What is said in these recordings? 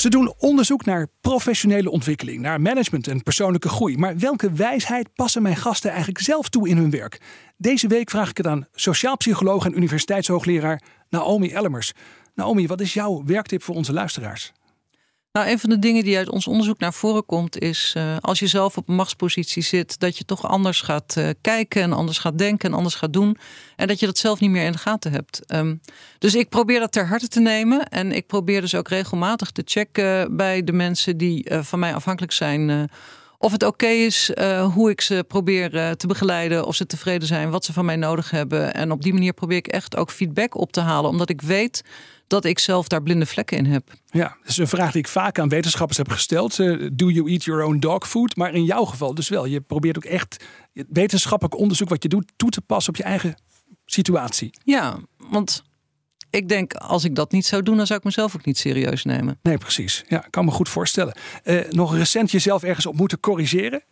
Ze doen onderzoek naar professionele ontwikkeling, naar management en persoonlijke groei. Maar welke wijsheid passen mijn gasten eigenlijk zelf toe in hun werk? Deze week vraag ik het aan sociaal psycholoog en universiteitshoogleraar Naomi Ellemers. Naomi, wat is jouw werktip voor onze luisteraars? Nou, een van de dingen die uit ons onderzoek naar voren komt, is uh, als je zelf op een machtspositie zit, dat je toch anders gaat uh, kijken en anders gaat denken en anders gaat doen. En dat je dat zelf niet meer in de gaten hebt. Um, dus ik probeer dat ter harte te nemen. En ik probeer dus ook regelmatig te checken bij de mensen die van mij afhankelijk zijn. Of het oké okay is hoe ik ze probeer te begeleiden, of ze tevreden zijn, wat ze van mij nodig hebben. En op die manier probeer ik echt ook feedback op te halen, omdat ik weet dat ik zelf daar blinde vlekken in heb. Ja, dat is een vraag die ik vaak aan wetenschappers heb gesteld. Uh, do you eat your own dog food? Maar in jouw geval dus wel. Je probeert ook echt wetenschappelijk onderzoek wat je doet toe te passen op je eigen situatie. Ja, want ik denk als ik dat niet zou doen, dan zou ik mezelf ook niet serieus nemen. Nee, precies. Ja, ik kan me goed voorstellen. Uh, nog recent jezelf ergens op moeten corrigeren?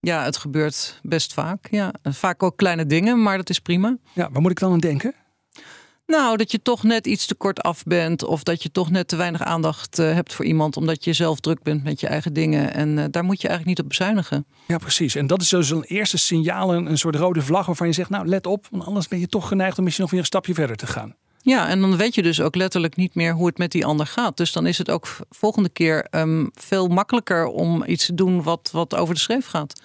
Ja, het gebeurt best vaak. Ja. Vaak ook kleine dingen, maar dat is prima. Ja, waar moet ik dan aan denken? Nou, dat je toch net iets te kort af bent. Of dat je toch net te weinig aandacht uh, hebt voor iemand. Omdat je zelf druk bent met je eigen dingen. En uh, daar moet je eigenlijk niet op bezuinigen. Ja, precies. En dat is dus een eerste signaal, een, een soort rode vlag waarvan je zegt... nou, let op, want anders ben je toch geneigd om misschien nog weer een stapje verder te gaan. Ja, en dan weet je dus ook letterlijk niet meer hoe het met die ander gaat. Dus dan is het ook volgende keer um, veel makkelijker om iets te doen wat, wat over de schreef gaat.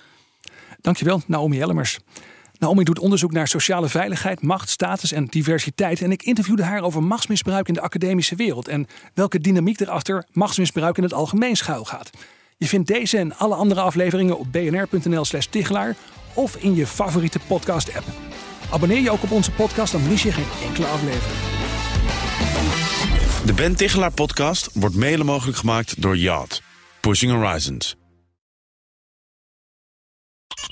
Dankjewel, Naomi Hellemers. Naomi doet onderzoek naar sociale veiligheid, macht, status en diversiteit. En ik interviewde haar over machtsmisbruik in de academische wereld. En welke dynamiek erachter machtsmisbruik in het algemeen schuilgaat. Je vindt deze en alle andere afleveringen op bnr.nl slash Tichelaar of in je favoriete podcast app. Abonneer je ook op onze podcast, dan mis je geen enkele aflevering. De Ben Tichelaar podcast wordt mede mogelijk gemaakt door Yacht. Pushing Horizons.